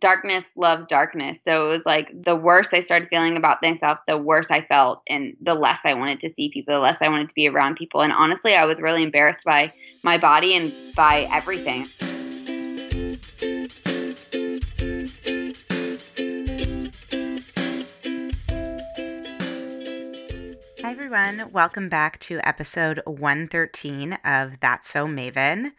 darkness loves darkness. So it was like the worse I started feeling about myself, the worse I felt, and the less I wanted to see people, the less I wanted to be around people. And honestly, I was really embarrassed by my body and by everything. Hi, everyone. Welcome back to episode 113 of That's So Maven.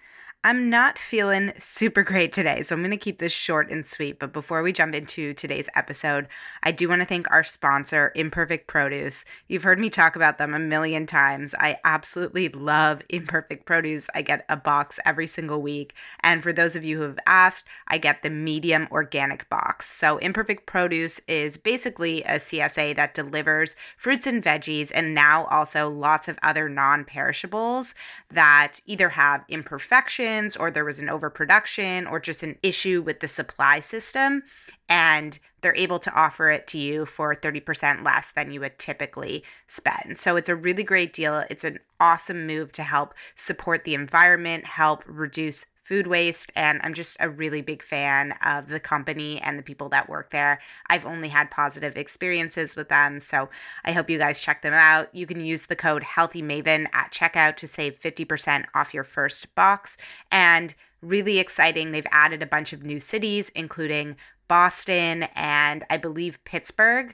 I'm not feeling super great today, so I'm going to keep this short and sweet. But before we jump into today's episode, I do want to thank our sponsor, Imperfect Produce. You've heard me talk about them a million times. I absolutely love Imperfect Produce. I get a box every single week. And for those of you who have asked, I get the medium organic box. So, Imperfect Produce is basically a CSA that delivers fruits and veggies, and now also lots of other non perishables that either have imperfections or there was an overproduction or just an issue with the supply system and they're able to offer it to you for 30% less than you would typically spend. So it's a really great deal. It's an awesome move to help support the environment, help reduce food waste and I'm just a really big fan of the company and the people that work there. I've only had positive experiences with them, so I hope you guys check them out. You can use the code HealthyMaven at checkout to save 50% off your first box and really exciting. They've added a bunch of new cities including Boston and I believe Pittsburgh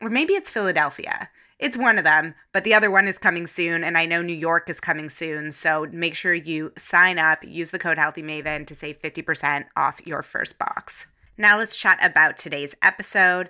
or maybe it's Philadelphia. It's one of them, but the other one is coming soon, and I know New York is coming soon. So make sure you sign up, use the code HealthyMaven to save 50% off your first box. Now let's chat about today's episode.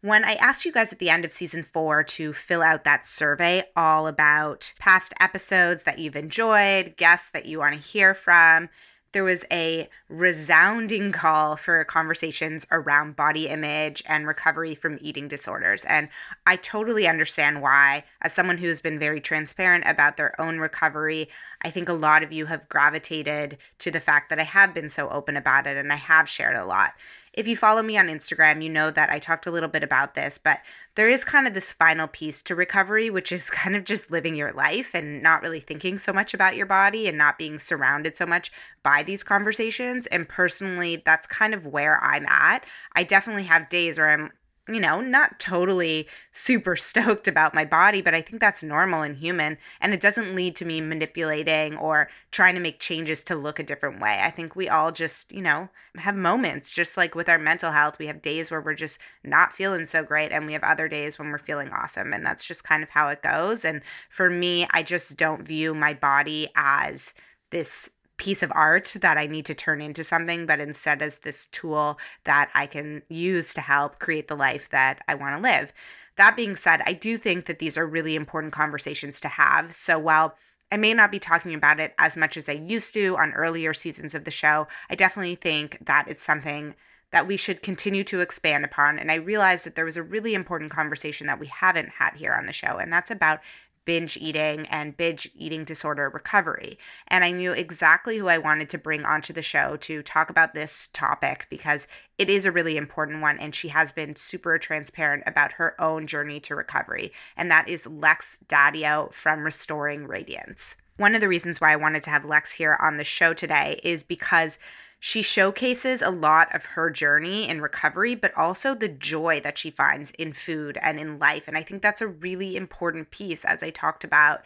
When I asked you guys at the end of season four to fill out that survey all about past episodes that you've enjoyed, guests that you want to hear from, there was a resounding call for conversations around body image and recovery from eating disorders. And I totally understand why. As someone who has been very transparent about their own recovery, I think a lot of you have gravitated to the fact that I have been so open about it and I have shared a lot if you follow me on Instagram, you know that I talked a little bit about this, but there is kind of this final piece to recovery, which is kind of just living your life and not really thinking so much about your body and not being surrounded so much by these conversations. And personally, that's kind of where I'm at. I definitely have days where I'm you know, not totally super stoked about my body, but I think that's normal and human. And it doesn't lead to me manipulating or trying to make changes to look a different way. I think we all just, you know, have moments, just like with our mental health. We have days where we're just not feeling so great, and we have other days when we're feeling awesome. And that's just kind of how it goes. And for me, I just don't view my body as this piece of art that I need to turn into something, but instead as this tool that I can use to help create the life that I want to live. That being said, I do think that these are really important conversations to have. So while I may not be talking about it as much as I used to on earlier seasons of the show, I definitely think that it's something that we should continue to expand upon. And I realized that there was a really important conversation that we haven't had here on the show, and that's about binge eating and binge eating disorder recovery. And I knew exactly who I wanted to bring onto the show to talk about this topic because it is a really important one. And she has been super transparent about her own journey to recovery. And that is Lex Daddio from Restoring Radiance. One of the reasons why I wanted to have Lex here on the show today is because she showcases a lot of her journey in recovery, but also the joy that she finds in food and in life. And I think that's a really important piece, as I talked about,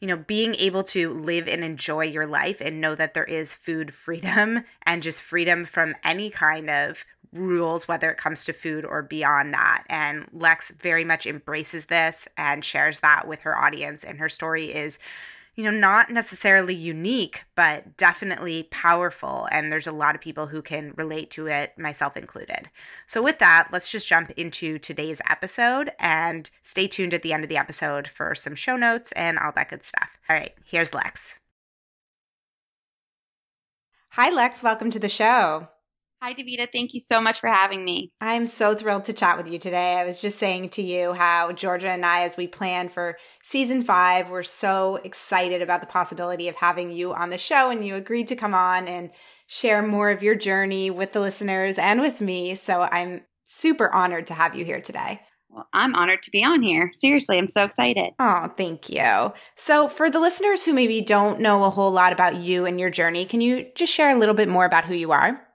you know, being able to live and enjoy your life and know that there is food freedom and just freedom from any kind of rules, whether it comes to food or beyond that. And Lex very much embraces this and shares that with her audience. And her story is you know, not necessarily unique, but definitely powerful. And there's a lot of people who can relate to it, myself included. So, with that, let's just jump into today's episode and stay tuned at the end of the episode for some show notes and all that good stuff. All right, here's Lex. Hi, Lex. Welcome to the show. Hi, Davida. Thank you so much for having me. I'm so thrilled to chat with you today. I was just saying to you how Georgia and I, as we plan for season five, we're so excited about the possibility of having you on the show, and you agreed to come on and share more of your journey with the listeners and with me. So I'm super honored to have you here today. Well, I'm honored to be on here. Seriously, I'm so excited. Oh, thank you. So, for the listeners who maybe don't know a whole lot about you and your journey, can you just share a little bit more about who you are?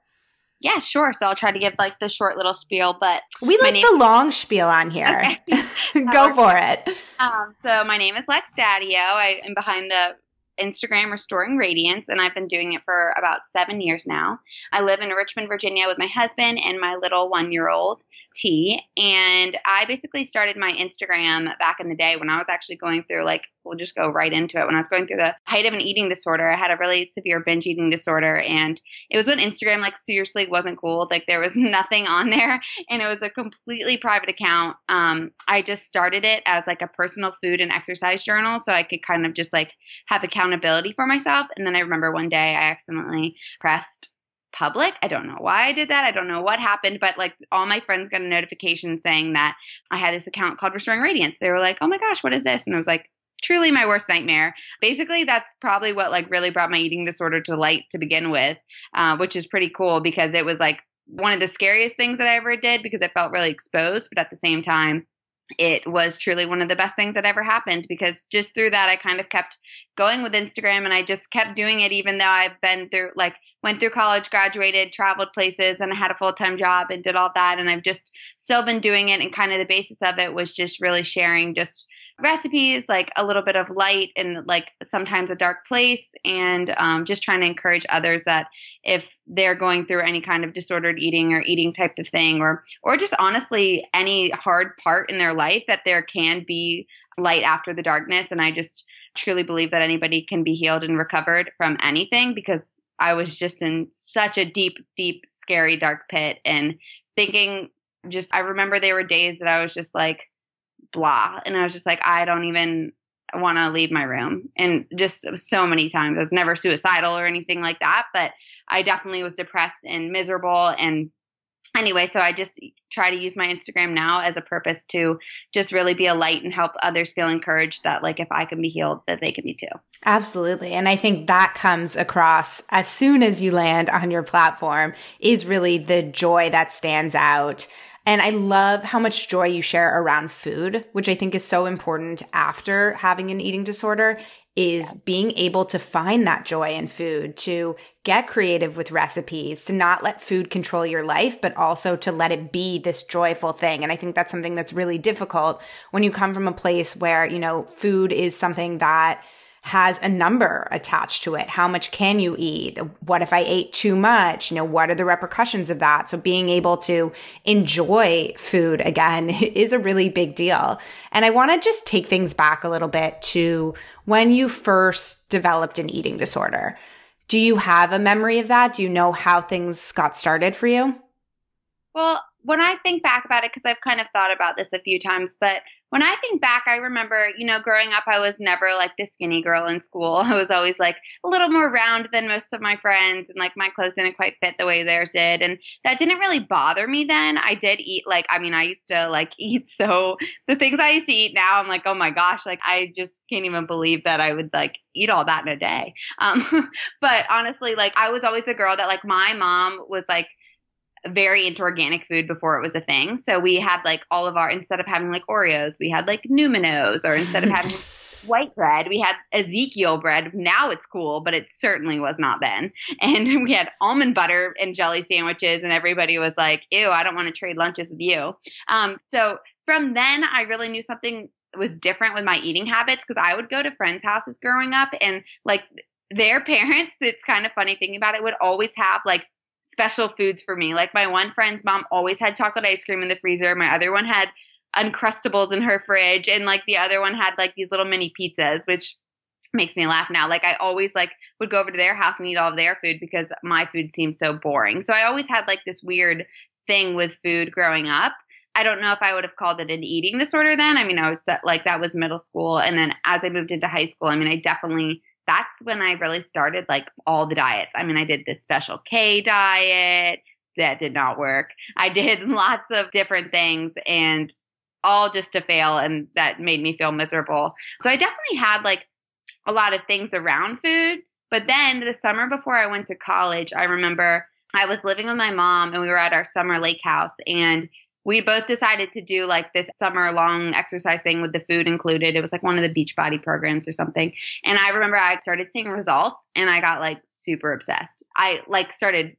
Yeah, sure. So I'll try to give like the short little spiel, but we like name- the long spiel on here. Okay. Go for it. Um, so my name is Lex Daddio. I am behind the Instagram Restoring Radiance, and I've been doing it for about seven years now. I live in Richmond, Virginia with my husband and my little one year old, T. And I basically started my Instagram back in the day when I was actually going through, like, we'll just go right into it. When I was going through the height of an eating disorder, I had a really severe binge eating disorder. And it was when Instagram, like, seriously wasn't cool. Like, there was nothing on there, and it was a completely private account. Um, I just started it as like a personal food and exercise journal so I could kind of just like have accountability for myself. And then I remember one day I accidentally pressed public. I don't know why I did that. I don't know what happened, but like all my friends got a notification saying that I had this account called Restoring Radiance. They were like, "Oh my gosh, what is this?" And I was like, truly my worst nightmare. Basically, that's probably what like really brought my eating disorder to light to begin with, uh, which is pretty cool because it was like one of the scariest things that I ever did because it felt really exposed, but at the same time, it was truly one of the best things that ever happened because just through that I kind of kept going with Instagram and I just kept doing it even though I've been through like went through college, graduated, traveled places and I had a full-time job and did all that. And I've just still been doing it and kind of the basis of it was just really sharing just recipes, like a little bit of light and like sometimes a dark place, and um, just trying to encourage others that if they're going through any kind of disordered eating or eating type of thing, or or just honestly any hard part in their life, that there can be light after the darkness. And I just truly believe that anybody can be healed and recovered from anything because I was just in such a deep, deep, scary, dark pit and thinking just I remember there were days that I was just like blah. And I was just like, I don't even want to leave my room. And just so many times, I was never suicidal or anything like that, but I definitely was depressed and miserable. And anyway, so I just try to use my Instagram now as a purpose to just really be a light and help others feel encouraged that, like, if I can be healed, that they can be too. Absolutely. And I think that comes across as soon as you land on your platform is really the joy that stands out and I love how much joy you share around food, which I think is so important after having an eating disorder is being able to find that joy in food, to get creative with recipes, to not let food control your life, but also to let it be this joyful thing. And I think that's something that's really difficult when you come from a place where, you know, food is something that has a number attached to it. How much can you eat? What if I ate too much? You know, what are the repercussions of that? So being able to enjoy food again is a really big deal. And I want to just take things back a little bit to when you first developed an eating disorder. Do you have a memory of that? Do you know how things got started for you? Well, when I think back about it, because I've kind of thought about this a few times, but when I think back, I remember, you know, growing up, I was never like the skinny girl in school. I was always like a little more round than most of my friends, and like my clothes didn't quite fit the way theirs did. And that didn't really bother me then. I did eat, like, I mean, I used to like eat so the things I used to eat now, I'm like, oh my gosh, like, I just can't even believe that I would like eat all that in a day. Um, but honestly, like, I was always the girl that, like, my mom was like, very into organic food before it was a thing. So we had like all of our instead of having like Oreos, we had like Newman-O's, or instead of having white bread, we had Ezekiel bread. Now it's cool, but it certainly was not then. And we had almond butter and jelly sandwiches, and everybody was like, "Ew, I don't want to trade lunches with you." Um, so from then, I really knew something was different with my eating habits because I would go to friends' houses growing up, and like their parents, it's kind of funny thinking about it, would always have like special foods for me. Like my one friend's mom always had chocolate ice cream in the freezer. My other one had uncrustables in her fridge. And like the other one had like these little mini pizzas which makes me laugh now. Like i always like would go over to their house and eat all of their food because my food seemed so boring. So i always had like this weird thing with food growing up. I don't know if i would have called it an eating disorder then. I mean i was like that was middle school. And then as i moved into high school i mean i definitely that's when I really started like all the diets. I mean, I did this special K diet that did not work. I did lots of different things and all just to fail and that made me feel miserable. So I definitely had like a lot of things around food, but then the summer before I went to college, I remember I was living with my mom and we were at our summer lake house and we both decided to do like this summer long exercise thing with the food included. It was like one of the Beachbody programs or something. And I remember I started seeing results and I got like super obsessed. I like started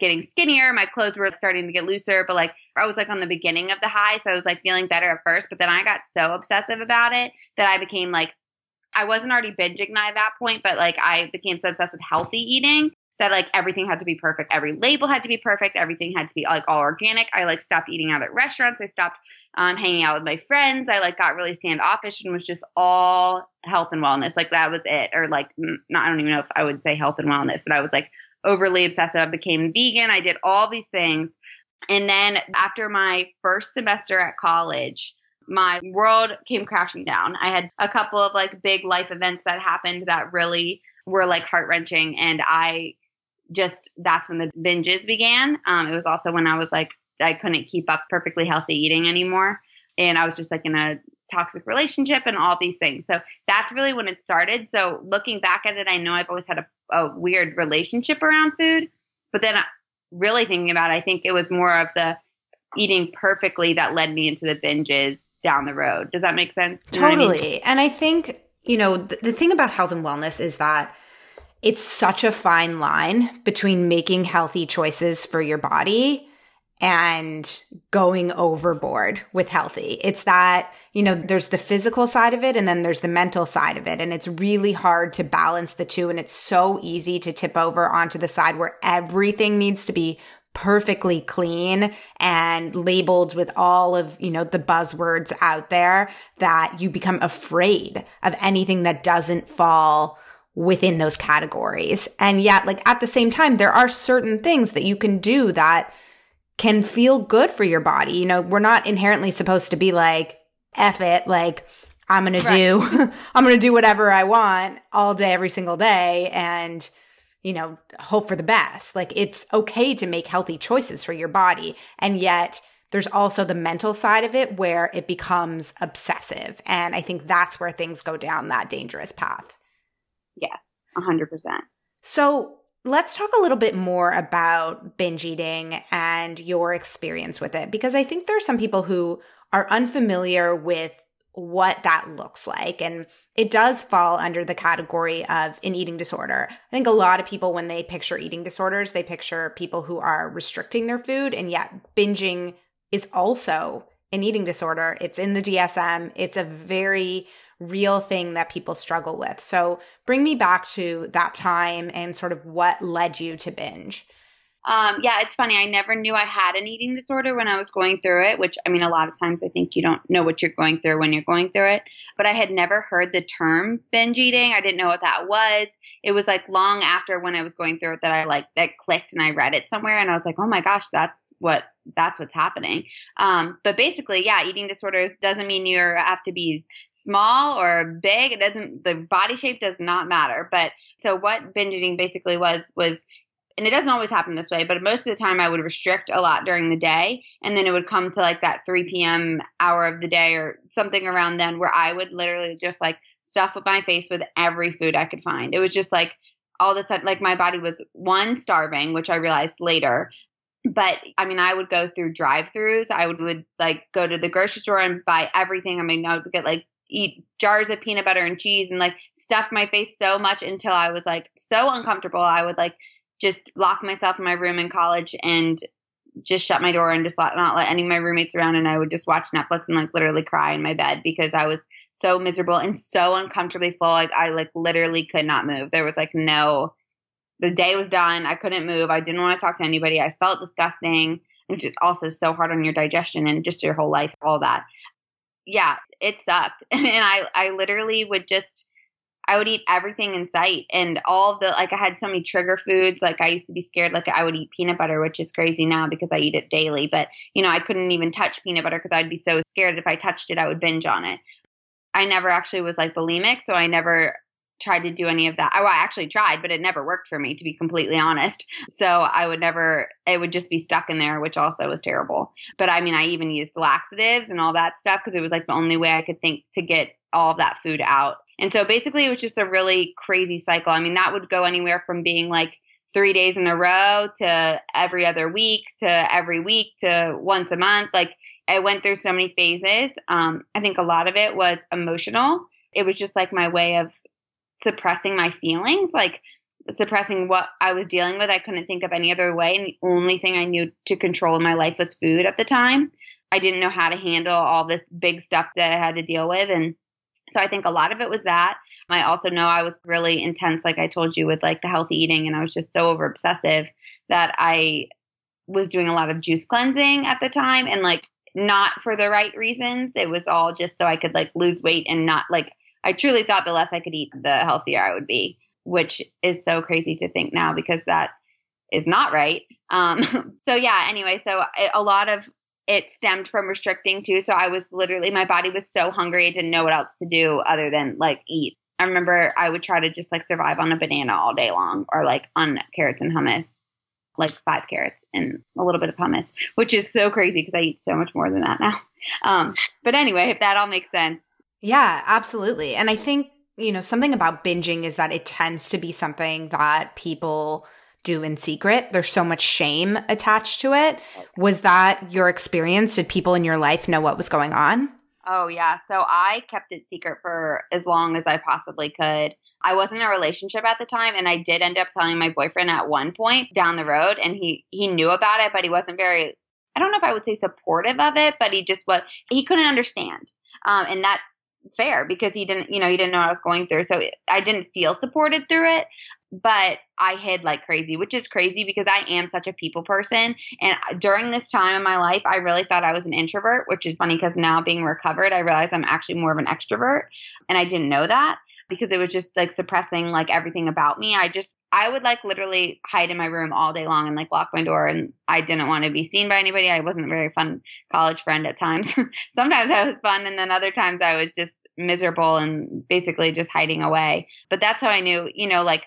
getting skinnier. My clothes were starting to get looser, but like I was like on the beginning of the high. So I was like feeling better at first, but then I got so obsessive about it that I became like, I wasn't already binging at that point, but like I became so obsessed with healthy eating that like everything had to be perfect. Every label had to be perfect. Everything had to be like all organic. I like stopped eating out at restaurants. I stopped um, hanging out with my friends. I like got really standoffish and was just all health and wellness. Like that was it. Or like, not, I don't even know if I would say health and wellness, but I was like overly obsessive. I became vegan. I did all these things. And then after my first semester at college, my world came crashing down. I had a couple of like big life events that happened that really were like heart wrenching. And I just that's when the binges began. Um, it was also when I was like I couldn't keep up perfectly healthy eating anymore, and I was just like in a toxic relationship and all these things. So that's really when it started. So looking back at it, I know I've always had a, a weird relationship around food, but then really thinking about it, I think it was more of the eating perfectly that led me into the binges down the road. Does that make sense? You totally. I mean? And I think, you know, the thing about health and wellness is that it's such a fine line between making healthy choices for your body and going overboard with healthy. It's that, you know, there's the physical side of it and then there's the mental side of it. And it's really hard to balance the two. And it's so easy to tip over onto the side where everything needs to be perfectly clean and labeled with all of, you know, the buzzwords out there that you become afraid of anything that doesn't fall within those categories. And yet, like at the same time, there are certain things that you can do that can feel good for your body. You know, we're not inherently supposed to be like, F it, like, I'm going right. to do, I'm going to do whatever I want all day, every single day. And, you know, hope for the best. Like, it's okay to make healthy choices for your body. And yet, there's also the mental side of it where it becomes obsessive. And I think that's where things go down that dangerous path. Yeah, 100%. So let's talk a little bit more about binge eating and your experience with it, because I think there are some people who are unfamiliar with what that looks like. And it does fall under the category of an eating disorder. I think a lot of people, when they picture eating disorders, they picture people who are restricting their food, and yet binging is also an eating disorder. It's in the DSM. It's a very real thing that people struggle with. So bring me back to that time and sort of what led you to binge. Um, yeah, it's funny. I never knew I had an eating disorder when I was going through it, which I mean, a lot of times I think you don't know what you're going through when you're going through it. But I had never heard the term binge eating. I didn't know what that was. It was like long after when I was going through it that I like that clicked and I read it somewhere and I was like, oh my gosh, that's what that's what's happening. Um, but basically, yeah, eating disorders doesn't mean you have to be small or big. It doesn't. The body shape does not matter. But so what binge eating basically was was and it doesn't always happen this way, but most of the time I would restrict a lot during the day. And then it would come to like that 3 p.m. hour of the day or something around then where I would literally just like stuff with my face with every food I could find. It was just like all of a sudden, like my body was one, starving, which I realized later. But I mean, I would go through drive throughs. I would, would like go to the grocery store and buy everything. I mean, I would get like eat jars of peanut butter and cheese and like stuff my face so much until I was like so uncomfortable. I would like just lock myself in my room in college and just shut my door and just not let any of my roommates around and I would just watch Netflix and like literally cry in my bed because I was so miserable and so uncomfortably full like I like literally could not move. There was like no the day was done. I couldn't move. I didn't want to talk to anybody. I felt disgusting, which is also so hard on your digestion and just your whole life, all that. Yeah, it sucked. And I I literally would just I would eat everything in sight and all the like I had so many trigger foods. Like I used to be scared like I would eat peanut butter, which is crazy now because I eat it daily. But you know, I couldn't even touch peanut butter because I'd be so scared if I touched it, I would binge on it. I never actually was like bulimic, so I never tried to do any of that. Oh, I actually tried, but it never worked for me, to be completely honest. So I would never, it would just be stuck in there, which also was terrible. But I mean, I even used laxatives and all that stuff because it was like the only way I could think to get all of that food out. And so basically, it was just a really crazy cycle. I mean, that would go anywhere from being like three days in a row to every other week to every week to once a month. Like I went through so many phases. Um, I think a lot of it was emotional. It was just like my way of suppressing my feelings, like suppressing what I was dealing with. I couldn't think of any other way. And the only thing I knew to control in my life was food at the time. I didn't know how to handle all this big stuff that I had to deal with. And so I think a lot of it was that. I also know I was really intense, like I told you, with like the healthy eating, and I was just so over obsessive that I was doing a lot of juice cleansing at the time and like not for the right reasons. It was all just so I could like lose weight and not like, I truly thought the less I could eat, the healthier I would be, which is so crazy to think now because that is not right. Um, so yeah, anyway, so a lot of it stemmed from restricting too. So I was literally, my body was so hungry, I didn't know what else to do other than like eat. I remember I would try to just like survive on a banana all day long or like on carrots and hummus, like five carrots and a little bit of hummus, which is so crazy because I eat so much more than that now. Um, but anyway, if that all makes sense. Yeah, absolutely. And I think, you know, something about binging is that it tends to be something that people do in secret. There's so much shame attached to it. Was that your experience? Did people in your life know what was going on? Oh, yeah. So I kept it secret for as long as I possibly could. I wasn't in a relationship at the time and I did end up telling my boyfriend at one point down the road and he he knew about it but he wasn't very I don't know if I would say supportive of it but he just was he couldn't understand. Um, and that's fair because he didn't you know he didn't know what I was going through so I didn't feel supported through it but I hid like crazy, which is crazy because I am such a people person. And during this time in my life, I really thought I was an introvert, which is funny because now being recovered, I realize I'm actually more of an extrovert. And I didn't know that because it was just like suppressing like everything about me. I just, I would like literally hide in my room all day long and like lock my door. And I didn't want to be seen by anybody. I wasn't a very fun college friend at times. Sometimes I was fun. And then other times I was just miserable and basically just hiding away. But that's how I knew, you know, like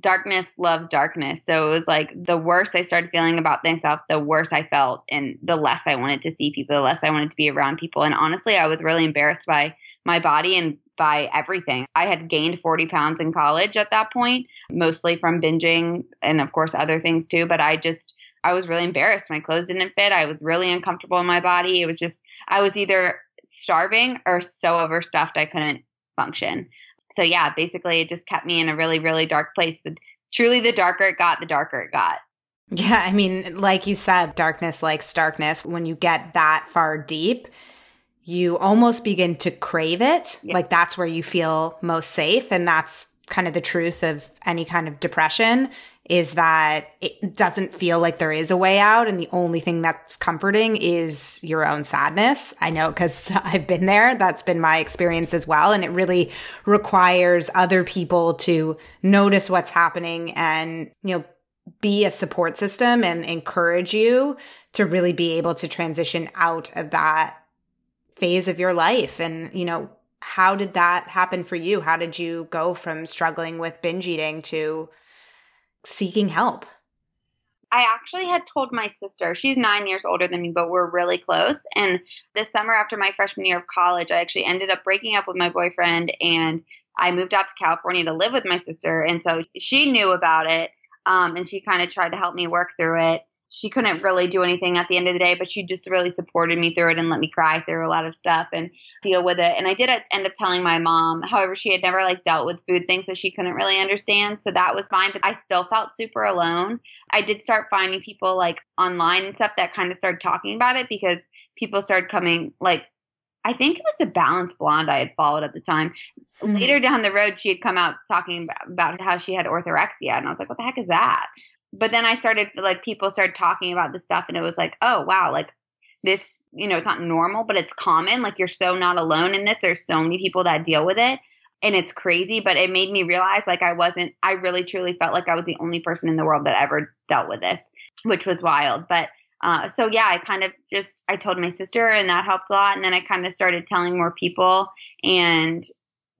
darkness loves darkness. So it was like the worse I started feeling about myself, the worse I felt, and the less I wanted to see people, the less I wanted to be around people. And honestly, I was really embarrassed by my body and by everything. I had gained 40 pounds in college at that point, mostly from binging and, of course, other things too. But I just, I was really embarrassed. My clothes didn't fit. I was really uncomfortable in my body. It was just, I was either starving or so overstuffed I couldn't function so yeah, basically it just kept me in a really, really dark place. The, truly, the darker it got, the darker it got. Yeah, I mean, like you said, darkness likes darkness. When you get that far deep, you almost begin to crave it. Yeah. Like that's where you feel most safe. And that's kind of the truth of any kind of depression is that it doesn't feel like there is a way out. And the only thing that's comforting is your own sadness. I know because I've been there. That's been my experience as well. And it really requires other people to notice what's happening and, you know, be a support system and encourage you to really be able to transition out of that phase of your life. And, you know, how did that happen for you? How did you go from struggling with binge eating to seeking help? I actually had told my sister, she's nine years older than me, but we're really close. And this summer after my freshman year of college, I actually ended up breaking up with my boyfriend and I moved out to California to live with my sister. And so she knew about it. Um, and she kind of tried to help me work through it she couldn't really do anything at the end of the day, but she just really supported me through it and let me cry through a lot of stuff and deal with it. And I did end up telling my mom. However, she had never like dealt with food things that she couldn't really understand. So that was fine, but I still felt super alone. I did start finding people like online and stuff that kind of started talking about it because people started coming like I think it was a balanced blonde I had followed at the time. Mm-hmm. Later down the road, she had come out talking about how she had orthorexia, and I was like, "What the heck is that?" But then I started like people started talking about this stuff and it was like, oh wow, like this, you know, it's not normal, but it's common. Like you're so not alone in this. There's so many people that deal with it. And it's crazy, but it made me realize like I wasn't I really truly felt like I was the only person in the world that ever dealt with this, which was wild. But uh, so yeah, I kind of just I told my sister and that helped a lot. And then I kind of started telling more people and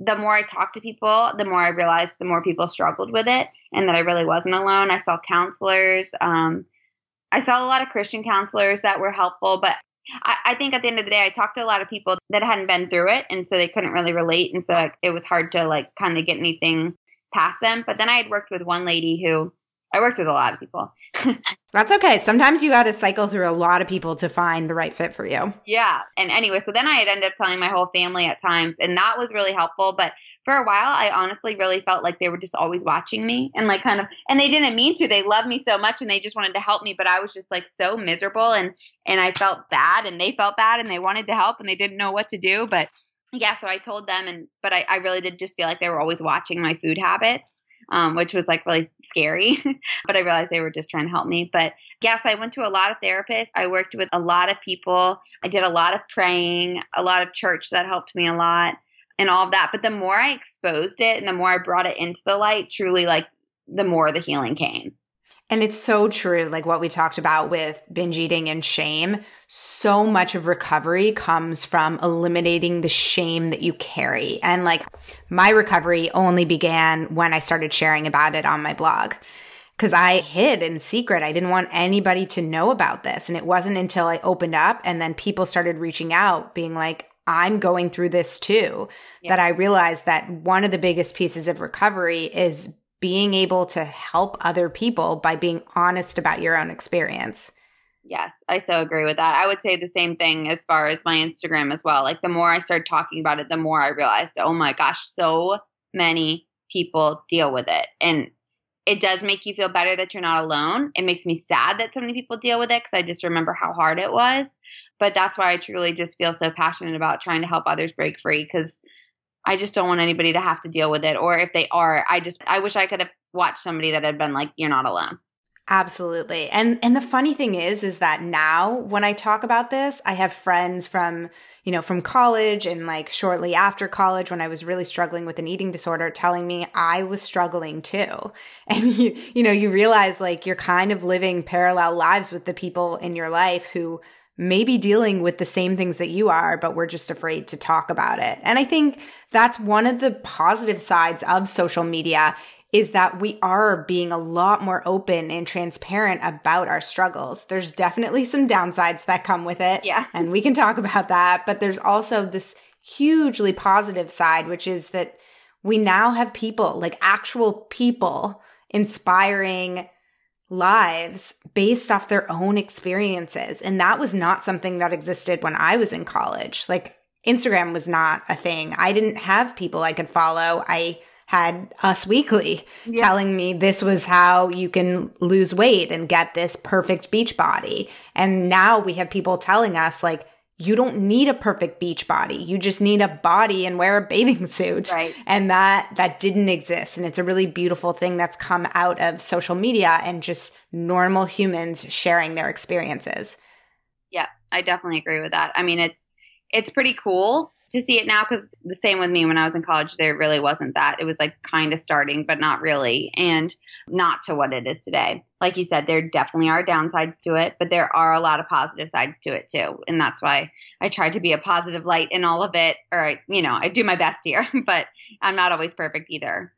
the more I talked to people, the more I realized the more people struggled with it and that I really wasn't alone. I saw counselors. Um, I saw a lot of Christian counselors that were helpful, but I, I, think at the end of the day, I talked to a lot of people that hadn't been through it, and so they couldn't really relate, and so it was hard to like kind of get anything past them. But then I had worked with one lady who I worked with a lot of people. That's okay. Sometimes you got to cycle through a lot of people to find the right fit for you. Yeah. And anyway, so then I had ended up telling my whole family at times, and that was really helpful. But for a while, I honestly really felt like they were just always watching me and like kind of, and they didn't mean to. They loved me so much and they just wanted to help me, but I was just like so miserable and and I felt bad and they felt bad and they wanted to help and they didn't know what to do. But yeah, so I told them, and but I, I really did just feel like they were always watching my food habits um, which was like really scary. but I realized they were just trying to help me. But yes, I went to a lot of therapists. I worked with a lot of people. I did a lot of praying, a lot of church that helped me a lot, and all of that. But the more I exposed it and the more I brought it into the light, truly, like the more the healing came. And it's so true, like what we talked about with binge eating and shame. So much of recovery comes from eliminating the shame that you carry. And like my recovery only began when I started sharing about it on my blog because I hid in secret. I didn't want anybody to know about this. And it wasn't until I opened up and then people started reaching out, being like, I'm going through this too, yeah. that I realized that one of the biggest pieces of recovery is being able to help other people by being honest about your own experience. Yes, I so agree with that. I would say the same thing as far as my Instagram as well. Like the more I started talking about it, the more I realized, oh my gosh, so many people deal with it. And it does make you feel better that you're not alone. It makes me sad that so many people deal with it because I just remember how hard it was. But that's why I truly just feel so passionate about trying to help others break free because I just don't want anybody to have to deal with it. Or if they are, I just I wish I could have watched somebody that had been like, "You're not alone." Absolutely. And and the funny thing is is that now when I talk about this, I have friends from, you know, from college and like shortly after college when I was really struggling with an eating disorder telling me I was struggling too. And you you know, you realize like you're kind of living parallel lives with the people in your life who maybe dealing with the same things that you are, but we're just afraid to talk about it. And I think that's one of the positive sides of social media is that we are being a lot more open and transparent about our struggles. There's definitely some downsides that come with it. Yeah. And we can talk about that. But there's also this hugely positive side, which is that we now have people, like actual people, inspiring lives based off their own experiences. And that was not something that existed when I was in college. Like Instagram was not a thing. I didn't have people I could follow. I had Us Weekly yeah. telling me this was how you can lose weight and get this perfect beach body. And now we have people telling us like, you don't need a perfect beach body. You just need a body and wear a bathing suit. Right. And that that didn't exist. And it's a really beautiful thing that's come out of social media and just normal humans sharing their experiences. Yeah, I definitely agree with that. I mean, it's it's pretty cool to see it now because the same with me when I was in college, there really wasn't that. It was like kind of starting, but not really, and not to what it is today. Like you said, there definitely are downsides to it, but there are a lot of positive sides to it too. And that's why I try to be a positive light in all of it. Or, I, you know, I do my best here, but I'm not always perfect either.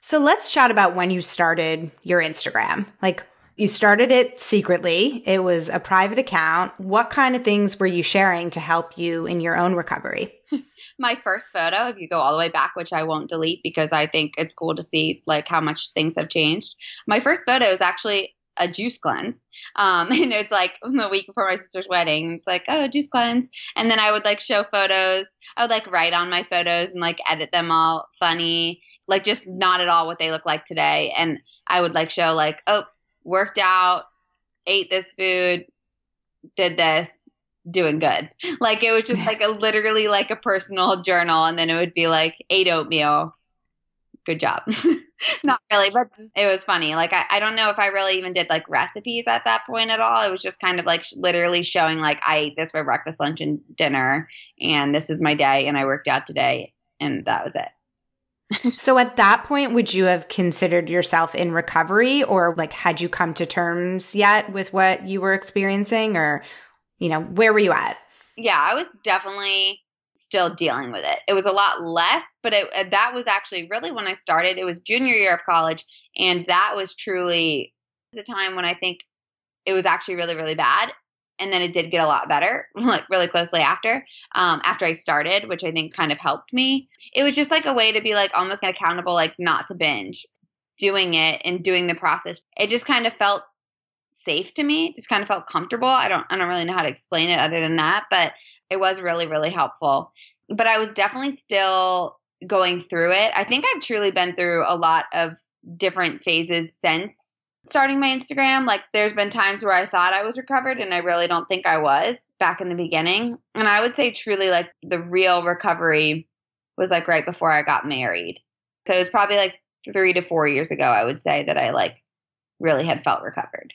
So let's chat about when you started your Instagram. Like, you started it secretly. It was a private account. What kind of things were you sharing to help you in your own recovery? My first photo, if you go all the way back, which I won't delete because I think it's cool to see like how much things have changed. My first photo is actually a juice cleanse. Um, and it's like the week before my sister's wedding. It's like, oh, juice cleanse. And then I would like show photos. I would like write on my photos and like edit them all funny, like just not at all what they look like today. And I would like show like, oh, worked out, ate this food, did this, doing good. Like it was just like a literally like a personal journal and then it would be like ate oatmeal. Good job. Not really, but it was funny. Like I, I don't know if I really even did like recipes at that point at all. It was just kind of like literally showing like I ate this for breakfast, lunch, and dinner, and this is my day, and I worked out today, and that was it so at that point, would you have considered yourself in recovery or like had you come to terms yet with what you were experiencing or, you know, where were you at? Yeah, I was definitely still dealing with it. It was a lot less, but it, uh, that was actually really when I started. It was junior year of college. And that was truly the time when I think it was actually really, really bad and then it did get a lot better like really closely after um, after i started which i think kind of helped me it was just like a way to be like almost accountable like not to binge doing it and doing the process, it just kind of felt safe to me. Just kind of felt comfortable. I don't I don't really know how to explain it other than that, but it was really really helpful. But I was definitely still going through it. I think I've truly been through a lot of different phases since starting my Instagram. Like there's been times where I thought I was recovered and I really don't think I was back in the beginning. And I would say truly like the real recovery was like right before I got married. So it was probably like 3 to 4 years ago I would say that I like really had felt recovered.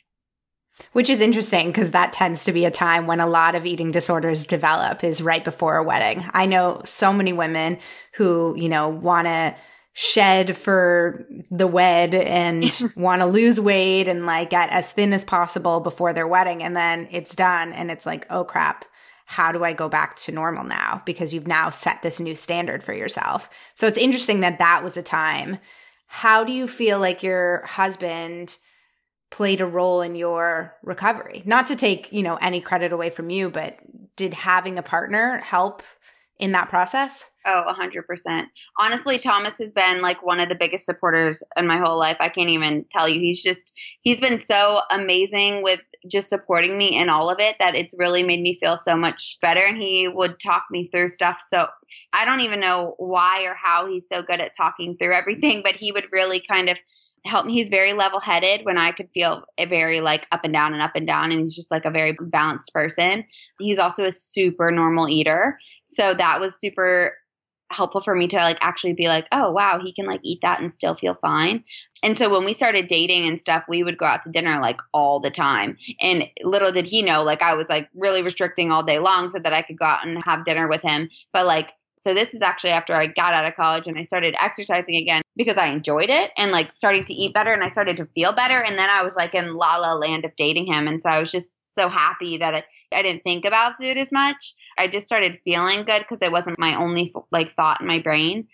Which is interesting because that tends to be a time when a lot of eating disorders develop is right before a wedding. I know so many women who, you know, want to shed for the wed and want to lose weight and like get as thin as possible before their wedding. And then it's done and it's like, oh crap, how do I go back to normal now? Because you've now set this new standard for yourself. So it's interesting that that was a time. How do you feel like your husband played a role in your recovery? Not to take, you know, any credit away from you, but did having a partner help in that process? Oh, 100%. Honestly, Thomas has been like one of the biggest supporters in my whole life. I can't even tell you. He's just, he's been so amazing with just supporting me in all of it that it's really made me feel so much better. And he would talk me through stuff. So I don't even know why or how he's so good at talking through everything, but he would really kind of help me. He's very level headed when I could feel very like up and down and up and down. And he's just like a very balanced person. He's also a super normal eater. So that was super helpful for me to like actually be like, oh wow, he can like eat that and still feel fine. And so when we started dating and stuff, we would go out to dinner like all the time. And little did he know, like I was like really restricting all day long so that I could go out and have dinner with him. But like so this is actually after I got out of college and I started exercising again because I enjoyed it and like starting to eat better and I started to feel better. And then I was like in la la land of dating him. And so I was just so happy that it, I didn't think about food as much. I just started feeling good because it wasn't my only like thought in my brain.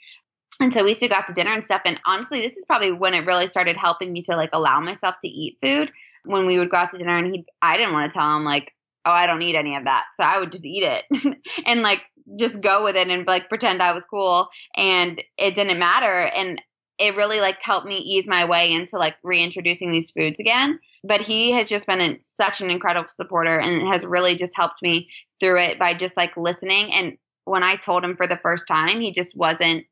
And so we still got to dinner and stuff. And honestly, this is probably when it really started helping me to like allow myself to eat food. When we would go out to dinner and he, I didn't want to tell him like, oh, I don't eat any of that. So I would just eat it and like just go with it and like pretend I was cool. And it didn't matter. And it really like helped me ease my way into like reintroducing these foods again but he has just been such an incredible supporter and has really just helped me through it by just like listening. And when I told him for the first time, he just wasn't.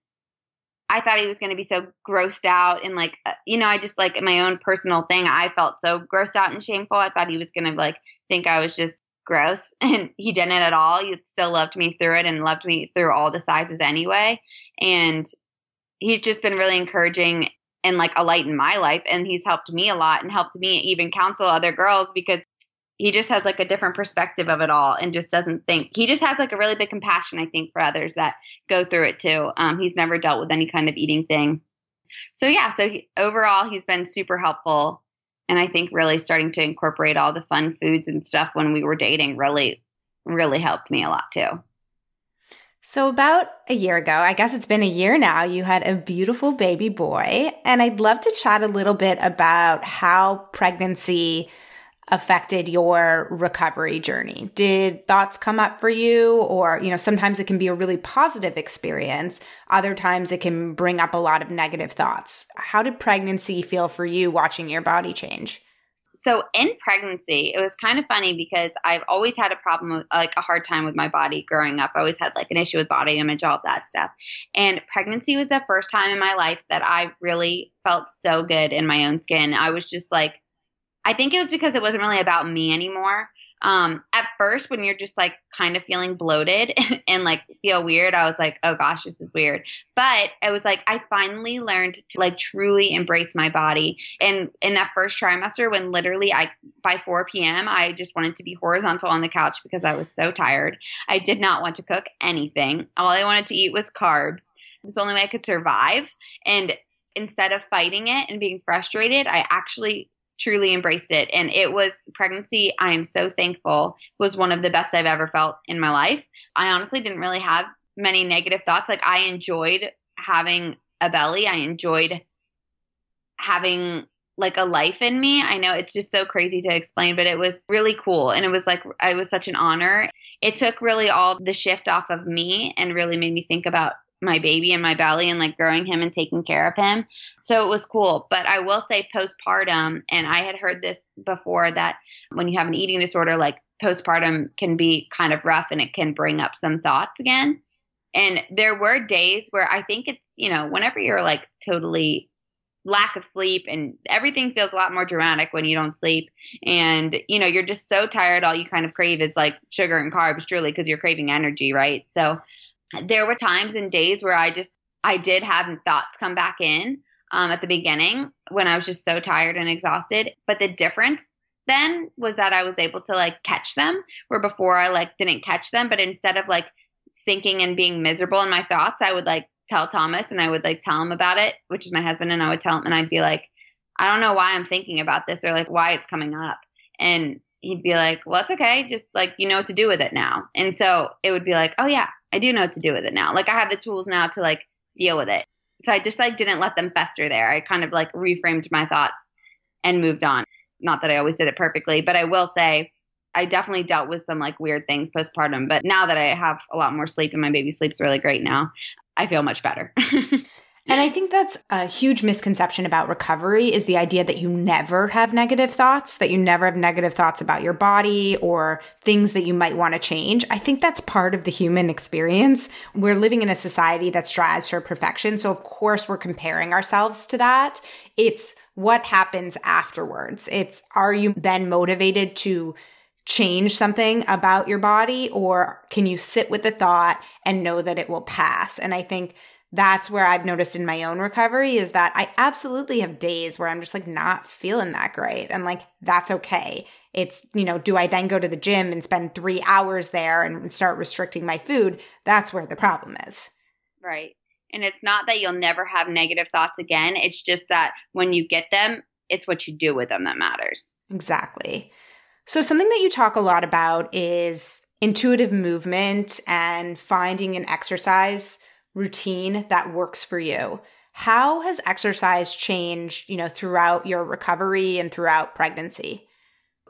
I thought he was going to be so grossed out and like, uh, you know, I just like my own personal thing. I felt so grossed out and shameful. I thought he was going to like think I was just gross and he didn't at all. He still loved me through it and loved me through all the sizes anyway. And he's just been really encouraging and like a light in my life and he's helped me a lot and helped me even counsel other girls because he just has like a different perspective of it all and just doesn't think he just has like a really big compassion i think for others that go through it too. Um, he's never dealt with any kind of eating thing. So yeah so he, overall he's been super helpful and i think really starting to incorporate all the fun foods and stuff when we were dating really really helped me a lot too so, about a year ago, I guess it's been a year now, you had a beautiful baby boy. And I'd love to chat a little bit about how pregnancy affected your recovery journey. Did thoughts come up for you? Or, you know, sometimes it can be a really positive experience, other times it can bring up a lot of negative thoughts. How did pregnancy feel for you watching your body change? So in pregnancy, it was kind of funny because I've always had a problem with like a hard time with my body growing up. I always had like an issue with body image, all of that stuff. And pregnancy was the first time in my life that I really felt so good in my own skin. I was just like, I think it was because it wasn't really about me anymore um, at first when you're just like kind of feeling bloated and, and, like feel weird i was like oh gosh this is weird. But it was like i finally learned to like truly embrace my body. And in that first trimester when literally i by 4 p.m i just wanted to be horizontal on the couch because i was so tired. I did not want to cook anything. All i wanted to eat was carbs. It's the only way i could survive. And instead of fighting it and being frustrated i actually truly embraced it. And it was pregnancy, I am so thankful, was one of the best I've ever felt in my life. I honestly didn't really have many negative thoughts. Like, I enjoyed having a belly, I enjoyed having like a life in me. I know it's just so crazy to explain, but it was really cool. And it was like, it was such an honor. It took really all the shift off of me and really made me think about my baby in my belly and like growing him and taking care of him. So it was cool. But I will say postpartum, and I had heard this before that when you have an eating disorder, like postpartum can be kind of rough and it can bring up some thoughts again. And there were days where I think it's, you know, whenever you're like totally lack of sleep and everything feels a lot more dramatic when you don't sleep and you know you're just so tired all you kind of crave is like sugar and carbs truly because you're craving energy right so there were times and days where i just i did have thoughts come back in um, at the beginning when i was just so tired and exhausted but the difference then was that i was able to like catch them where before i like didn't catch them but instead of like sinking and being miserable in my thoughts i would like tell Thomas and I would like tell him about it, which is my husband, and I would tell him and I'd be like, I don't know why I'm thinking about this or like why it's coming up. And he'd be like, Well, it's okay. Just like you know what to do with it now. And so it would be like, Oh yeah, I do know what to do with it now. Like I have the tools now to like deal with it. So I just like didn't let them fester there. I kind of like reframed my thoughts and moved on. Not that I always did it perfectly, but I will say I definitely dealt with some like weird things postpartum. But now that I have a lot more sleep and my baby sleeps really great now, I feel much better. And I think that's a huge misconception about recovery is the idea that you never have negative thoughts, that you never have negative thoughts about your body or things that you might want to change. I think that's part of the human experience. We're living in a society that strives for perfection. So of course we're comparing ourselves to that. It's what happens afterwards. It's are you then motivated to change something about your body or can you sit with the thought and know that it will pass? And I think that's where I've noticed in my own recovery is that I absolutely have days where I'm just like not feeling that great. And like, that's okay. It's, you know, do I then go to the gym and spend three hours there and start restricting my food? That's where the problem is. Right. And it's not that you'll never have negative thoughts again. It's just that when you get them, it's what you do with them that matters. Exactly. So, something that you talk a lot about is intuitive movement and finding an exercise routine that works for you. How has exercise changed, you know, throughout your recovery and throughout pregnancy?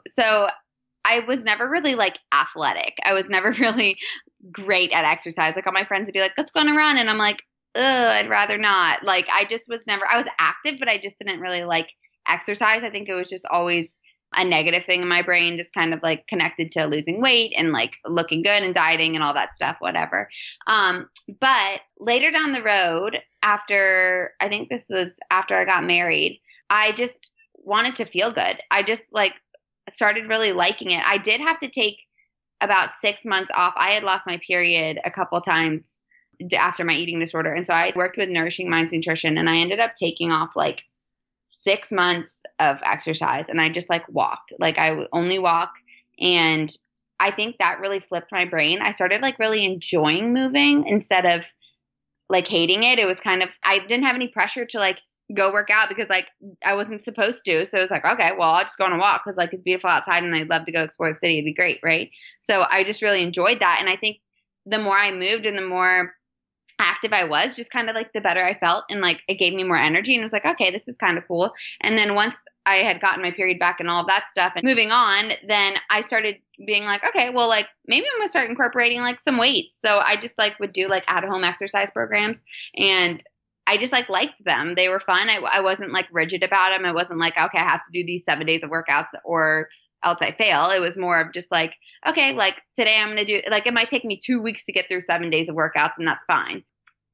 So, I was never really like athletic. I was never really great at exercise. Like all my friends would be like, "Let's go on a run," and I'm like, "Ugh, I'd rather not." Like I just was never. I was active, but I just didn't really like exercise. I think it was just always a negative thing in my brain, just kind of like connected to losing weight and like looking good and dieting and all that stuff, whatever. Um, but later down the road, after I think this was after I got married, I just wanted to feel good. I just like started really liking it. I did have to take about six months off. I had lost my period a couple times after my eating disorder. And so I worked with Nourishing Minds Nutrition and I ended up taking off like six months of exercise and I just like walked. Like I would only walk. And I think that really flipped my brain. I started like really enjoying moving instead of like hating it. It was kind of, I didn't have any pressure to like go work out because like I wasn't supposed to. So it was like, okay, well, I'll just go on a walk because like it's beautiful outside and I'd love to go explore the city. It'd be great. Right. So I just really enjoyed that. And I think the more I moved and the more active I was, just kind of like the better I felt and like it gave me more energy and was like, okay, this is kind of cool. And then once I had gotten my period back and all of that stuff and moving on, then I started being like, okay, well, like maybe I'm gonna start incorporating like some weights. So I just like would do like at home exercise programs and I just like liked them. They were fun. I, I wasn't like rigid about them. It wasn't like, okay, I have to do these seven days of workouts or else I fail. It was more of just like, okay, like today I'm going to do, like, it might take me two weeks to get through seven days of workouts and that's fine.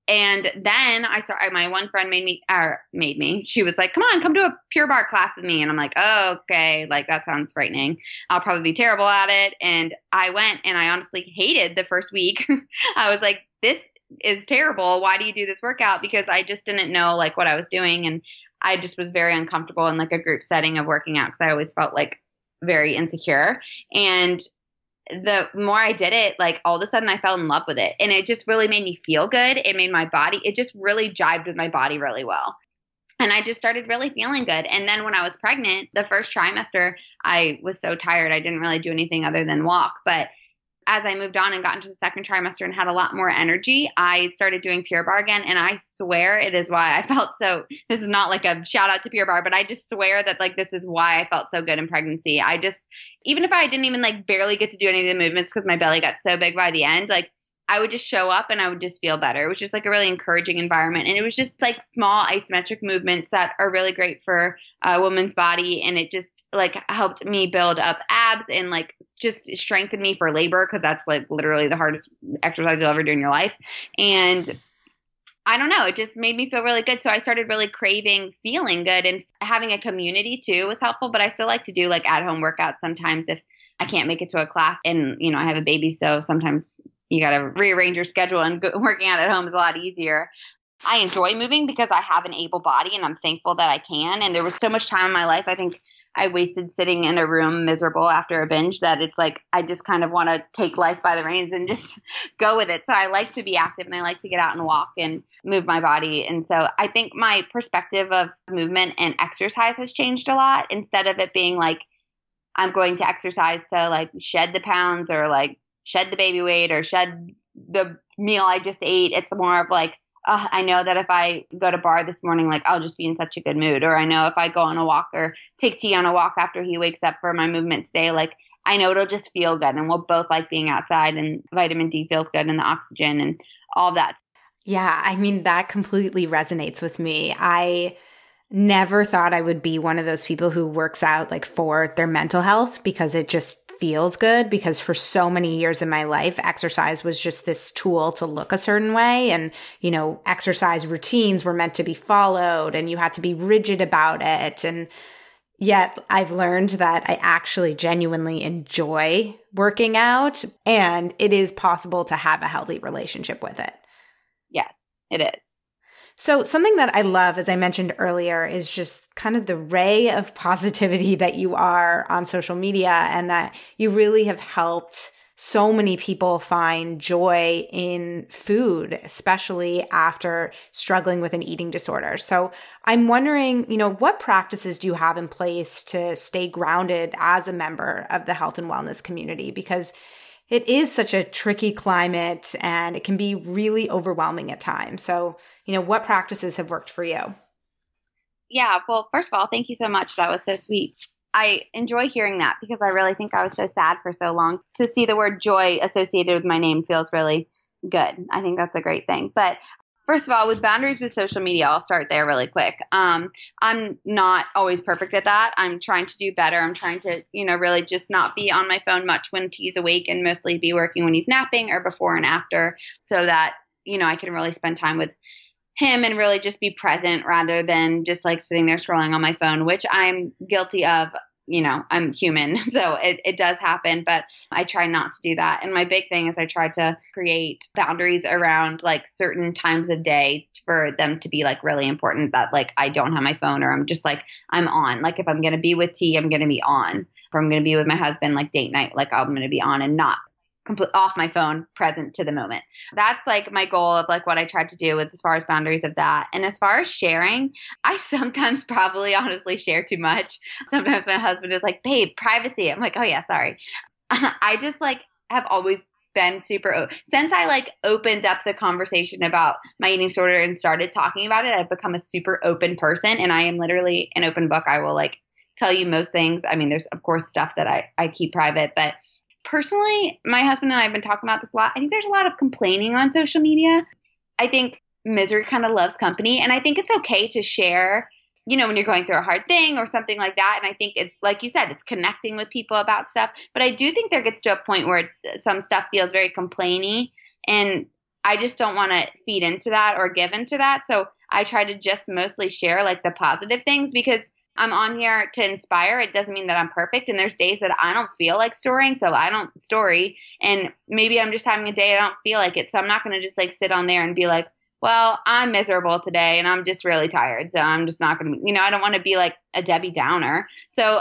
And then I started, my one friend made me, or made me, she was like, come on, come to a Pure Barre class with me. And I'm like, oh, okay, like that sounds frightening. I'll probably be terrible at it. And I went and I honestly hated the first week. I was like, this is terrible. Why do you do this workout? Because I just didn't know like what I was doing. And I just was very uncomfortable in like a group setting of working out because I always felt like very insecure. And the more I did it, like all of a sudden I fell in love with it. And it just really made me feel good. It made my body, it just really jived with my body really well. And I just started really feeling good. And then when I was pregnant, the first trimester, I was so tired. I didn't really do anything other than walk. But as I moved on and got into the second trimester and had a lot more energy, I started doing Pure Barre again. And I swear it is why I felt so. This is not like a shout out to Pure Barre, but I just swear that like this is why I felt so good in pregnancy. I just, even if I didn't even like barely get to do any of the movements because my belly got so big by the end, like I would just show up and I would just feel better. Was just like a really encouraging environment. And it was just like small isometric movements that are really great for a woman's body. And it just like helped me build up abs and like just strengthen me for labor because that's like literally the hardest exercise you'll ever do in your life. And I don't know, it just made me feel really good. So I started really craving feeling good and having a community too was helpful. But I still like to do like at home workouts sometimes if I can't make it to a class and you know I have a baby so sometimes you got to rearrange your schedule and go, working out at home is a lot easier. I enjoy moving because I have an able body and I'm thankful that I can. And there was so much time in my life, I think I wasted sitting in a room miserable after a binge that it's like I just kind of want to take life by the reins and just go with it. So I like to be active and I like to get out and walk and move my body. And so I think my perspective of movement and exercise has changed a lot instead of it being like, I'm going to exercise to like shed the pounds or like shed the baby weight or shed the meal I just ate. It's more of like, uh, I know that if I go to barre this morning, like I'll just be in such a good mood. Or I know if I go on a walk or take T on a walk after he wakes up for my movement today, like I know it'll just feel good. And we'll both like being outside and vitamin D feels good and the oxygen and all that. Yeah, I mean, that completely resonates with me. I never thought I would be one of those people who works out like for their mental health because it just feels good because for so many years in my life, exercise was just this tool to look a certain way. And, you know, exercise routines were meant to be followed and you had to be rigid about it. And yet I've learned that I actually genuinely enjoy working out and it is possible to have a healthy relationship with it. Yes, it is. So, something that I love, as I mentioned earlier, is just kind of the ray of positivity that you are on social media and that you really have helped so many people find joy in food, especially after struggling with an eating disorder. So I'm wondering, you know, what practices do you have in place to stay grounded as a member of the health and wellness community? Because it is such a tricky climate and it can be really overwhelming at times. So, you know, what practices have worked for you? Yeah, well, first of all, thank you so much. That was so sweet. I enjoy hearing that because I really think I was so sad for so long. To see the word joy associated with my name feels really good. I think that's a great thing. But First of all, with boundaries with social media, I'll start there really quick. Um, I'm not always perfect at that. I'm trying to do better. I'm trying to, you know, really just not be on my phone much when T's awake and mostly be working when he's napping or before and after so that, you know, I can really spend time with him and really just be present rather than just like sitting there scrolling on my phone, which I'm guilty of you know, I'm human. So it, it does happen, but I try not to do that. And my big thing is I try to create boundaries around like certain times of day for them to be like really important that like I don't have my phone or I'm just like, I'm on. Like if I'm going to be with T, I'm going to be on. If I'm going to be with my husband, like date night, like I'm going to be on and not complete off my phone, present to the moment. That's like my goal of like what I tried to do with as far as boundaries of that. And as far as sharing, I sometimes probably honestly share too much. Sometimes my husband is like, "Babe, privacy." I'm like, "Oh yeah, sorry." I just like have always been super since I like opened up the conversation about my eating disorder and started talking about it. I've become a super open person, and I am literally an open book. I will like tell you most things. I mean, there's of course stuff that I I keep private, but personally, my husband and I have been talking about this a lot. I think there's a lot of complaining on social media. I think misery kind of loves company. And I think it's okay to share, you know, when you're going through a hard thing or something like that. And I think it's, like you said, it's connecting with people about stuff. But I do think there gets to a point where some stuff feels very complainy. And I just don't want to feed into that or give into that. So I try to just mostly share like the positive things because I'm on here to inspire. It doesn't mean that I'm perfect. And there's days that I don't feel like storying, so I don't story. And maybe I'm just having a day I don't feel like it. So I'm not going to just like sit on there and be like, well, I'm miserable today and I'm just really tired. So I'm just not going to, you know, I don't want to be like a Debbie Downer. So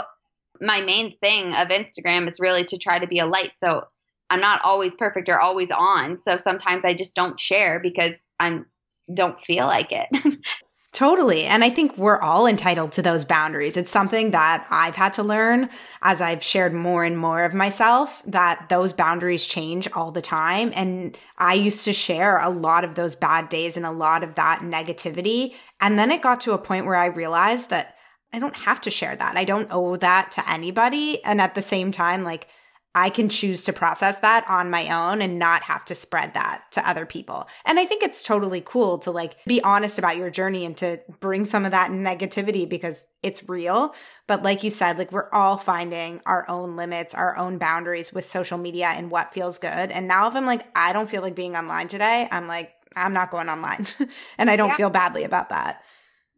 my main thing of Instagram is really to try to be a light. So I'm not always perfect or always on. So sometimes I just don't share because I'm don't feel like it. Totally. And I think we're all entitled to those boundaries. It's something that I've had to learn as I've shared more and more of myself that those boundaries change all the time. And I used to share a lot of those bad days and a lot of that negativity. And then it got to a point where I realized that I don't have to share that. I don't owe that to anybody. And at the same time, like, I can choose to process that on my own and not have to spread that to other people. And I think it's totally cool to like be honest about your journey and to bring some of that negativity because it's real. But like you said, like we're all finding our own limits, our own boundaries with social media and what feels good. And now if I'm like, I don't feel like being online today, I'm like, I'm not going online. and I don't yeah. feel badly about that.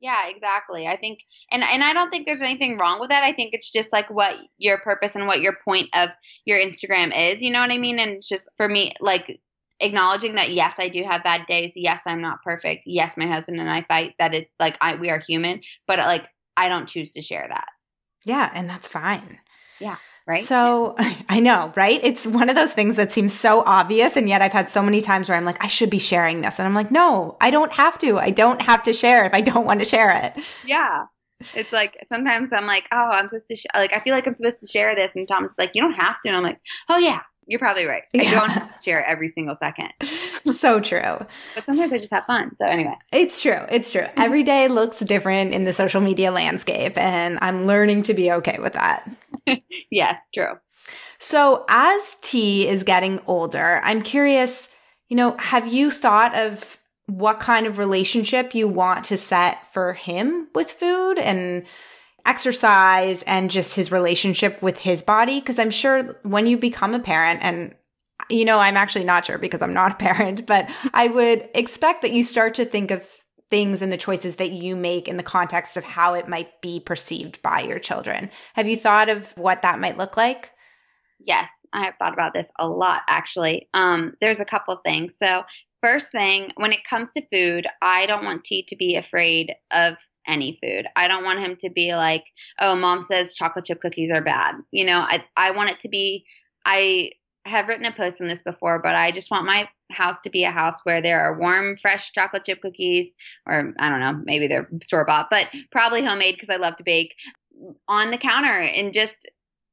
Yeah, exactly. I think and and I don't think there's anything wrong with that. I think it's just like what your purpose and what your point of your Instagram is, you know what I mean? And it's just for me like acknowledging that yes, I do have bad days. Yes, I'm not perfect. Yes, my husband and I fight. That it's like I we are human, but like I don't choose to share that. Yeah, and that's fine. Yeah right? So I know, right? It's one of those things that seems so obvious. And yet I've had so many times where I'm like, I should be sharing this. And I'm like, no, I don't have to. I don't have to share if I don't want to share it. Yeah. It's like sometimes I'm like, oh, I'm supposed to, sh-. like, I feel like I'm supposed to share this. And Tom's like, you don't have to. And I'm like, oh, yeah, you're probably right. I yeah. don't have to share every single second. so true. But sometimes I just have fun. So anyway. It's true. It's true. Every day looks different in the social media landscape and I'm learning to be okay with that. yes, true. So as T is getting older, I'm curious, you know, have you thought of what kind of relationship you want to set for him with food and exercise and just his relationship with his body? Because I'm sure when you become a parent, and you know, I'm actually not sure because I'm not a parent, but I would expect that you start to think of things and the choices that you make in the context of how it might be perceived by your children. Have you thought of what that might look like? Yes, I have thought about this a lot actually. Um, there's a couple things. So, first thing, when it comes to food, I don't want T to be afraid of any food. I don't want him to be like, "Oh, mom says chocolate chip cookies are bad." You know, I I want it to be I have written a post on this before, but I just want my house to be a house where there are warm, fresh chocolate chip cookies, or I don't know, maybe they're store bought, but probably homemade because I love to bake on the counter and just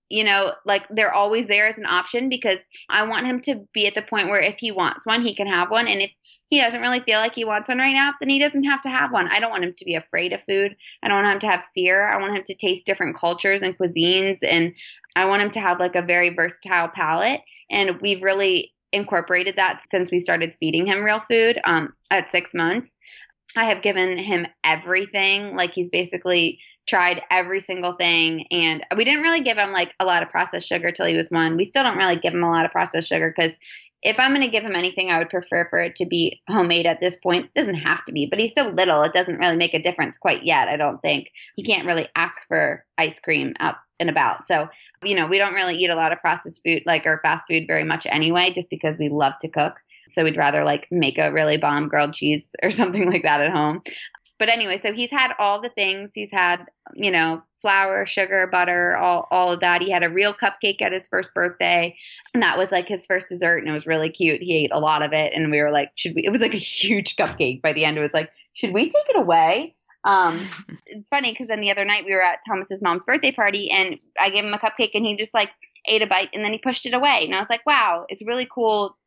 you know, like they're always there as an option because I want him to be at the point where if he wants one, he can have one. And if he doesn't really feel like he wants one right now, then he doesn't have to have one. I don't want him to be afraid of food. I don't want him to have fear. I want him to taste different cultures and cuisines. And I want him to have like a very versatile palate. And we've really incorporated that since we started feeding him real food um, at six months. I have given him everything. Like he's basically tried every single thing. And we didn't really give him like a lot of processed sugar till he was one. We still don't really give him a lot of processed sugar because if i'm going to give him anything i would prefer for it to be homemade at this point. It doesn't have to be but he's so little. It doesn't really make a difference quite yet i don't think. He can't really ask for ice cream and about so you know we don't really eat a lot of processed food like or fast food very much anyway just because we love to cook so we'd rather like make a really bomb grilled cheese or something like that at home but anyway, so he's had all the things. He's had, you know, flour, sugar, butter, all all of that. He had a real cupcake at his first birthday, and that was like his first dessert, and it was really cute. He ate a lot of it, and we were like, should we? It was like a huge cupcake. By the end, it was like, should we take it away? Um, it's funny because then the other night we were at Thomas's mom's birthday party, and I gave him a cupcake, and he just like ate a bite, and then he pushed it away, and I was like, wow, it's really cool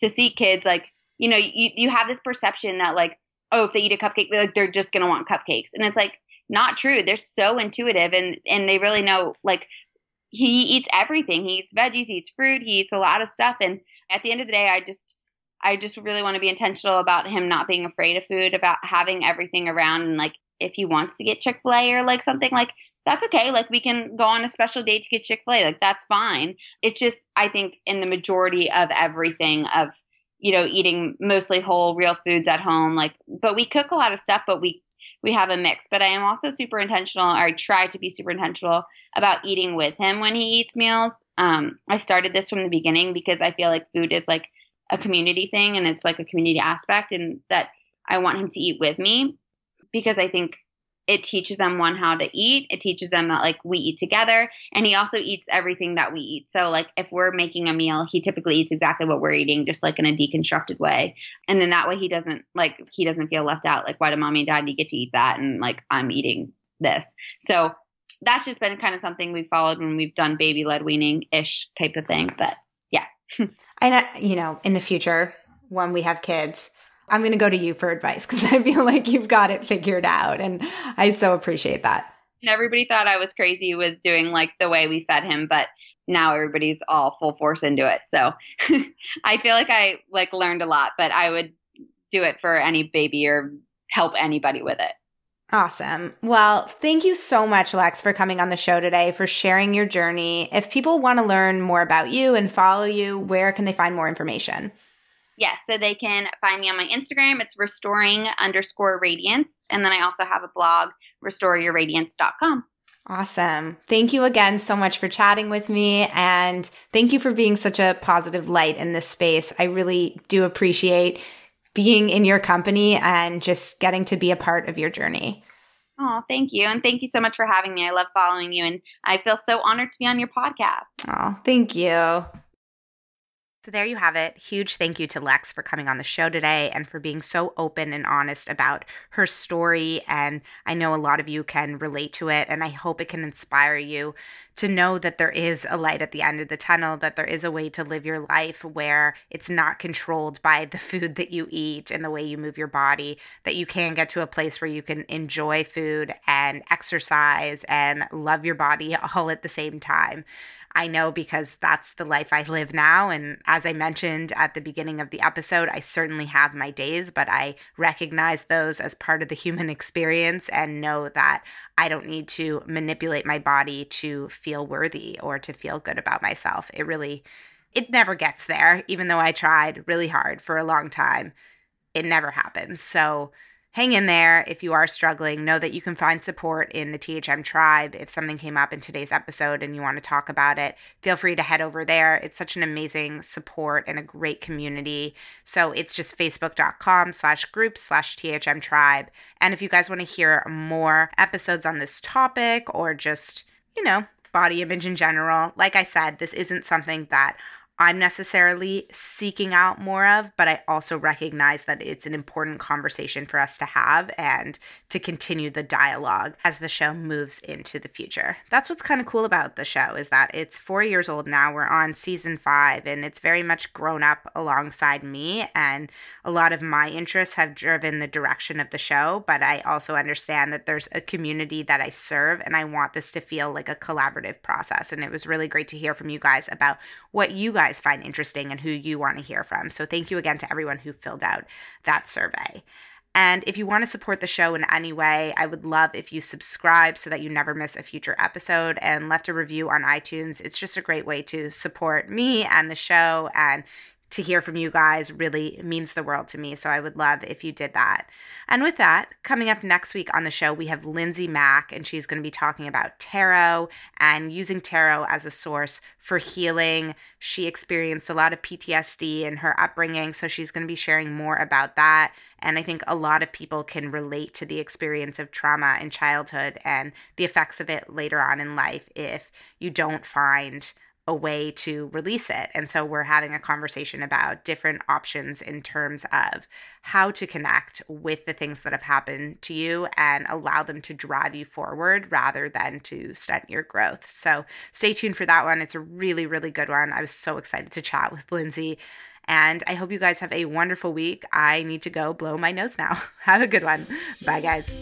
to see kids like, you know, you you have this perception that like oh, if they eat a cupcake, they're, they're just going to want cupcakes. And it's like, not true. They're so intuitive and, and they really know, like, he eats everything. He eats veggies, he eats fruit, he eats a lot of stuff. And at the end of the day, I just, I just really want to be intentional about him not being afraid of food, about having everything around. And like, if he wants to get Chick fil A or like something, like, that's okay. Like, we can go on a special date to get Chick fil A. Like, that's fine. It's just, I think, in the majority of everything, of you know, eating mostly whole real foods at home. Like, but we cook a lot of stuff, but we we have a mix. But I am also super intentional, or I try to be super intentional about eating with him when he eats meals. Um, I started this from the beginning because I feel like food is like a community thing, and it's like a community aspect, and that I want him to eat with me because I think it teaches them one how to eat. It teaches them that like we eat together and he also eats everything that we eat. So like if we're making a meal he typically eats exactly what we're eating just like in a deconstructed way. And then that way he doesn't like he doesn't feel left out like why do mommy and daddy get to eat that? And like i'm eating this. So that's just been kind of something we've followed when we've done baby led weaning ish type of thing but yeah. And uh, you know in the future when we have kids I'm going to go to you for advice because I feel like you've got it figured out. And I so appreciate that. And everybody thought I was crazy with doing like the way we fed him, but now everybody's all full force into it. So I feel like I like learned a lot, but I would do it for any baby or help anybody with it. Awesome. Well, thank you so much, Lex, for coming on the show today, for sharing your journey. If people want to learn more about you and follow you, where can they find more information? Yes, so they can find me on my Instagram. It's restoring underscore radiance. And then I also have a blog, restoreyourradiance.com. Awesome. Thank you again so much for chatting with me. And thank you for being such a positive light in this space. I really do appreciate being in your company and just getting to be a part of your journey. Oh, thank you. And thank you so much for having me. I love following you and I feel so honored to be on your podcast. Oh, thank you. So there you have it. Huge thank you to Lex for coming on the show today and for being so open and honest about her story. And I know a lot of you can relate to it, and I hope it can inspire you to know that there is a light at the end of the tunnel, that there is a way to live your life where it's not controlled by the food that you eat and the way you move your body, that you can get to a place where you can enjoy food and exercise and love your body all at the same time. I know because that's the life I live now. And as I mentioned at the beginning of the episode, I certainly have my days, but I recognize those as part of the human experience and know that I don't need to manipulate my body to feel worthy or to feel good about myself. It really, it never gets there, even though I tried really hard for a long time. It never happens. So, hang in there. If you are struggling, know that you can find support in the THM tribe. If something came up in today's episode and you want to talk about it, feel free to head over there. It's such an amazing support and a great community. So it's just facebook.com slash group slash THM tribe. And if you guys want to hear more episodes on this topic or just, you know, body image in general, like I said, this isn't something that I'm necessarily seeking out more of, but I also recognize that it's an important conversation for us to have and to continue the dialogue as the show moves into the future. That's what's kind of cool about the show is that it's 4 years old now. We're on season 5 and it's very much grown up alongside me and a lot of my interests have driven the direction of the show, but I also understand that there's a community that I serve and I want this to feel like a collaborative process and it was really great to hear from you guys about what you guys guys find interesting and who you want to hear from. So thank you again to everyone who filled out that survey. And if you want to support the show in any way, I would love if you subscribe so that you never miss a future episode and left a review on iTunes. It's just a great way to support me and the show and to hear from you guys really means the world to me. So I would love if you did that. And with that, coming up next week on the show, we have Lindsay Mack, and she's going to be talking about tarot and using tarot as a source for healing. She experienced a lot of PTSD in her upbringing, so she's going to be sharing more about that. And I think a lot of people can relate to the experience of trauma in childhood and the effects of it later on in life if you don't find a way to release it. And so we're having a conversation about different options in terms of how to connect with the things that have happened to you and allow them to drive you forward rather than to stunt your growth. So stay tuned for that one. It's a really, really good one. I was so excited to chat with Lindsay. And I hope you guys have a wonderful week. I need to go blow my nose now. have a good one. Bye, guys.